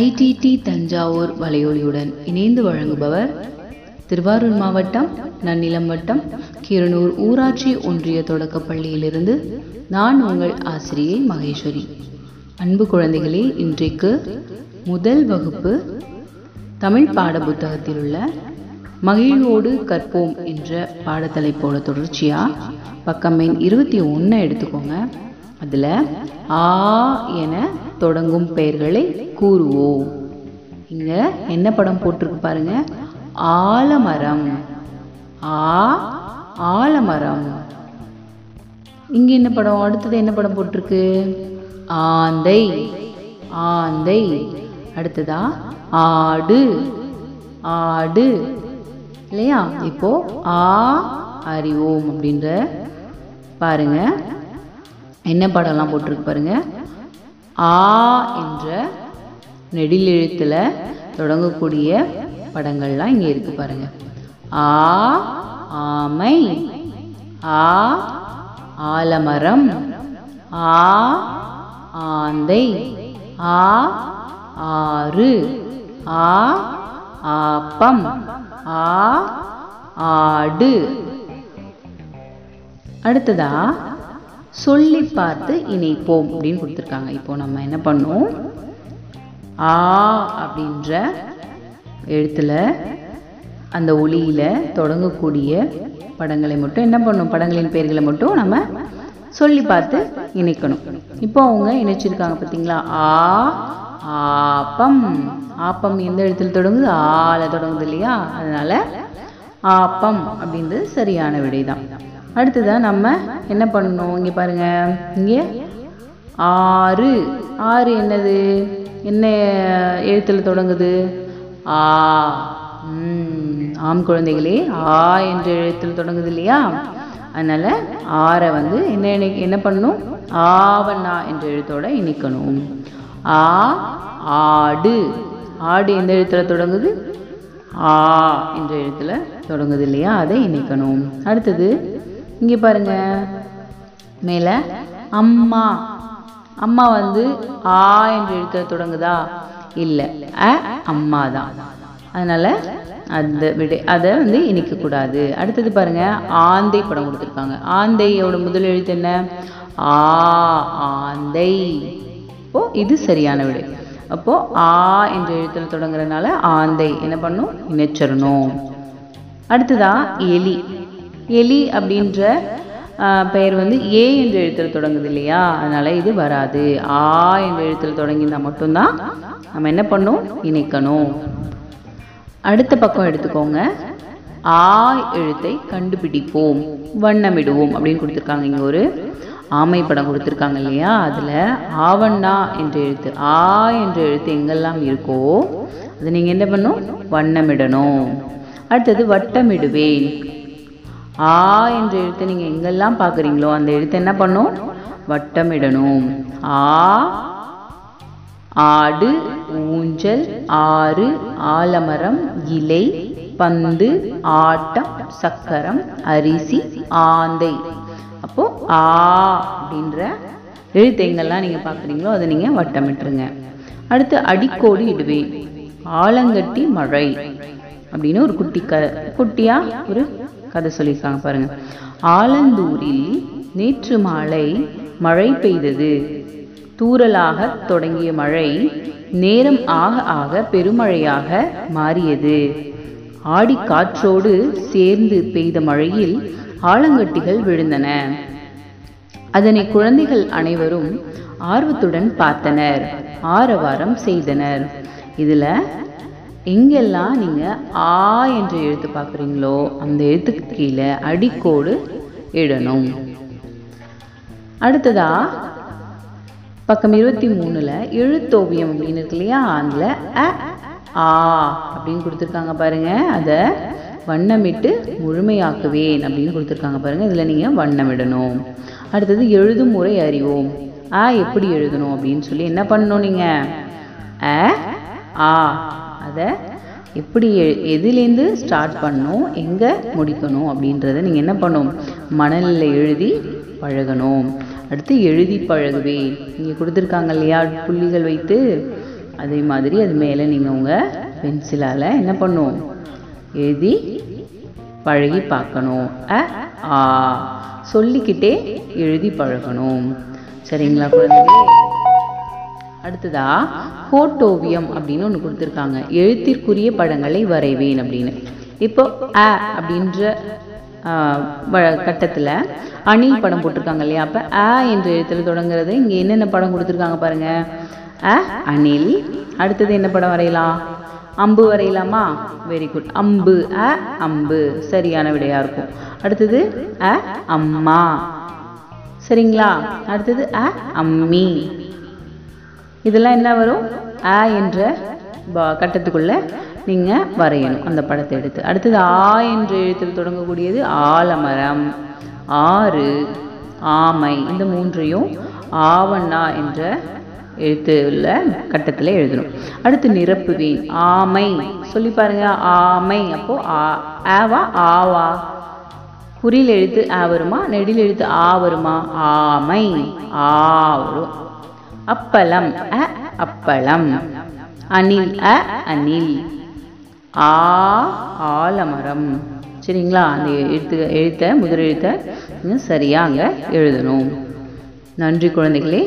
IDD Thanjavur வலையொலியுடன் இணைந்து வழங்குபவர் திருவாரூர் மாவட்டம் நன்னிலம் வட்டம் கீரனூர் ஊராட்சி ஒன்றிய தொடக்கப்பள்ளியிலிருந்து நான் உங்கள் ஆசிரியை மகேஸ்வரி. அன்பு குழந்தைகளே இன்றைக்கு முதல் வகுப்பு தமிழ் பாட புத்தகத்தில் உள்ள மகிழ்வோடு கற்போம் என்ற பாடத்தலைப்போட தொடர்ச்சியாக பக்கம் எண் இருபத்தி ஒன்று எடுத்துக்கோங்க. அதில் ஆ என தொடங்கும் பெயர்களை கூறுவோம். இங்கே என்ன படம் போட்டிருக்கு பாருங்க. ஆலமரம். ஆ ஆலமரம். இங்கே என்ன படம்? அடுத்தது என்ன படம் போட்டிருக்கு? ஆந்தை. ஆந்தை. அடுத்ததா ஆடு. ஆடு. இல்லையா? இப்போ ஆ அறிவோம் அப்படின்ற பாருங்க. என்ன படம்லாம் போட்டிருக்கு பாருங்க? ஆ என்ற நெடிலெழுத்தில் தொடங்கக்கூடிய படங்கள்லாம் இங்கே இருக்கு பாருங்க. ஆ ஆமை ஆ ஆலமரம் ஆ ஆந்தை ஆ ஆறு ஆ ஆப்பம் ஆ ஆடு. அடுத்ததா? சொல்லி பார்த்து இணைப்போம் அப்படின்னு கொடுத்துருக்காங்க. இப்போ நம்ம என்ன பண்ணோம்? ஆ அப்படின்ற எழுத்துல அந்த ஒளியில தொடங்கக்கூடிய படங்களை மட்டும் என்ன பண்ணும் படங்களின் பெயர்களை மட்டும் நம்ம சொல்லி பார்த்து இணைக்கணும். இப்போ அவங்க இணைச்சிருக்காங்க பார்த்தீங்களா? ஆ ஆப்பம். ஆப்பம் எந்த எழுத்தில் தொடங்குது? ஆல தொடங்குது இல்லையா? அதனால ஆப்பம் அப்படின்றது சரியான விடைதான். அடுத்ததாக நம்ம என்ன பண்ணணும் இங்கே பாருங்க. இங்கே ஆறு. ஆறு என்னது? என்ன எழுத்தில் தொடங்குது? ஆ. ம், ஆம் குழந்தைகளே ஆ என்ற எழுத்தில் தொடங்குது இல்லையா? அதனால ஆரை வந்து என்ன என்ன பண்ணணும்? ஆவண்ணா என்ற எழுத்தோட இணைக்கணும். ஆ ஆடு. ஆடு எந்த எழுத்தில் தொடங்குது? ஆ என்ற எழுத்துல தொடங்குது இல்லையா? அதை இணைக்கணும். அடுத்தது இங்கே பாருங்க. மேலே அம்மா. அம்மா வந்து ஆ என்று எழுத்துல தொடங்குதா? இல்லை. அ அம்மா தான். அதனால் அந்த விடை அதை வந்து இணைக்கக்கூடாது அடுத்தது பாருங்க ஆந்தை படம் கொடுத்துருக்காங்க. ஆந்தையோட முதல் எழுத்து என்ன? ஆ ஆந்தை. இப்போ இது சரியான விடை. அப்போது ஆ என்ற எழுத்தில் தொடங்குறதுனால ஆந்தை என்ன பண்ணும்? இணைச்சிடணும். அடுத்ததா எலி. எலி அப்படின்ற பெயர் வந்து ஏ என்ற எழுத்தில் தொடங்குது இல்லையா? அதனால் இது வராது. ஆ என்ற எழுத்தில் தொடங்கியிருந்தால் மட்டும்தான் நம்ம என்ன பண்ணும்? இணைக்கணும். அடுத்த பக்கம் எடுத்துக்கோங்க. ஆ எழுத்தை கண்டுபிடிப்போம். வண்ணமிடுவோம் அப்படின்னு கொடுத்துருக்காங்க இங்கே ஒரு ஆமை படம் கொடுத்துருக்காங்க இல்லையா? அதில் ஆவண்ணா என்ற எழுத்து. ஆ என்ற எழுத்து எங்கெல்லாம் இருக்கோ அது நீங்கள் என்ன பண்ணும்? வண்ணமிடணும். அடுத்தது வட்டமிடுவேன். ஆ என்ற எழுத்தை நீங்கள் எங்கெல்லாம் பார்க்குறீங்களோ அந்த எழுத்தை என்ன பண்ணும்? வட்டமிடணும். ஆ ஆடு ஊஞ்சல் ஆறு ஆலமரம் இலை பந்து ஆட்டம் சக்கரம் அரிசி ஆந்தை. அப்போ ஆ அப்படின்ற எழுத்து எங்கெல்லாம் நீங்கள் பார்க்குறீங்களோ அதை நீங்கள் வட்டமிட்டுருங்க. அடுத்து அடிக்கோடு இடுவேன். ஆலங்கட்டி மழை அப்படின்னு ஒரு குட்டி க குட்டியாக ஒரு கதை சொல்லியிருக்காங்க பாருங்க. ஆலந்தூரில் நேற்று மாலை மழை பெய்தது. தூரலாக தொடங்கிய மழை நேரம் ஆக ஆக பெருமழையாக மாறியது. ஆடி காற்றோடு சேர்ந்து பெய்த மழையில் ஆலங்கட்டிகள் விழுந்தன. அதனை குழந்தைகள் அனைவரும் ஆர்வத்துடன் பார்த்தனர். ஆரவாரம் செய்தனர். இதில் எங்கெல்லாம் நீங்கள் ஆ என்ற எழுத்து பார்க்குறீங்களோ அந்த எழுத்துக்கு கீழே அடிக்கோடு இடணும். அடுத்ததா பக்கம் இருபத்தி மூணில் எழுத்தோவியம் அப்படின்னு இருக்கு இல்லையா? அதில் அ ஆ அப்படின்னு கொடுத்துருக்காங்க பாருங்கள் அதை வண்ணமிட்டு முழுமையாக்குவேன் அப்படின்னு கொடுத்துருக்காங்க பாருங்கள் இதில் நீங்கள் வண்ணமிடணும். அடுத்தது எழுதும் முறை அறிவோம். ஆ எப்படி எழுதணும் அப்படின்னு சொல்லி என்ன பண்ணணும் நீங்கள் அ ஆ அதை எப்படி எ- எதுலேருந்து ஸ்டார்ட் பண்ணணும் எங்கே முடிக்கணும் அப்படின்றத நீங்கள் என்ன பண்ணணும்? மணலில் எழுதி பழகணும். அடுத்து எழுதி பழகுவேன் இங்கே கொடுத்துருக்காங்க இல்லையா? புள்ளிகள் வைத்து. அதே மாதிரி அது மேலே நீங்கள் உங்கள் பென்சிலால் என்ன பண்ணும் எழுதி பழகி பார்க்கணும். அ ஆ. சொல்லிக்கிட்டே எழுதி பழகணும். சரிங்களா குழந்தைகளே? அடுத்ததா ஃபோட்டோவியம் அப்படின்னு ஒன்று கொடுத்துருக்காங்க. எழுத்திற்குரிய படங்களை வரைவேன் அப்படின்னு. இப்போ அ அப்படின்ற கட்டத்தில் அணில் படம் போட்டிருக்காங்க இல்லையா? அப்போ அ என்ற எழுத்தில் தொடங்குறது. இங்கே என்னென்ன படம் கொடுத்துருக்காங்க பாருங்க. அ அணில். அடுத்தது என்ன படம் வரையலாம்? அம்பு வரையலாமா? வெரி குட் அம்பு அ அம்பு. சரியான விடையாக இருக்கும். அடுத்தது அ அம்மா. சரிங்களா? அடுத்தது அ அம்மி. இதெல்லாம் என்ன வரும்? ஆ என்ற ப- கட்டத்துக்குள்ளே நீங்கள் வரையணும் அந்த படத்தை எடுத்து. அடுத்தது ஆ என்ற எழுத்தில் தொடங்கக்கூடியது ஆலமரம் ஆறு ஆமை இந்த மூன்றையும் ஆவண்ணா என்ற எழுத்து உள்ள கட்டத்தில் எழுதணும். அடுத்து நிரப்புவேன் ஆமை. சொல்லி பாருங்க ஆமை. அப்போ ஆ ஆவா ஆவா. குறியில் எழுத்து ஆ வருமா? நெடில் எழுத்து ஆ வருமா? ஆமை. ஆ வரும். அப்பளம் அ அப்பளம். அணில் அ அணில். ஆ ஆலமரம். சரிங்களா? அந்த எழுத்து எழுத்த முதல் எழுத்த சரியாக அங்கே எழுதணும். நன்றி குழந்தைகளே.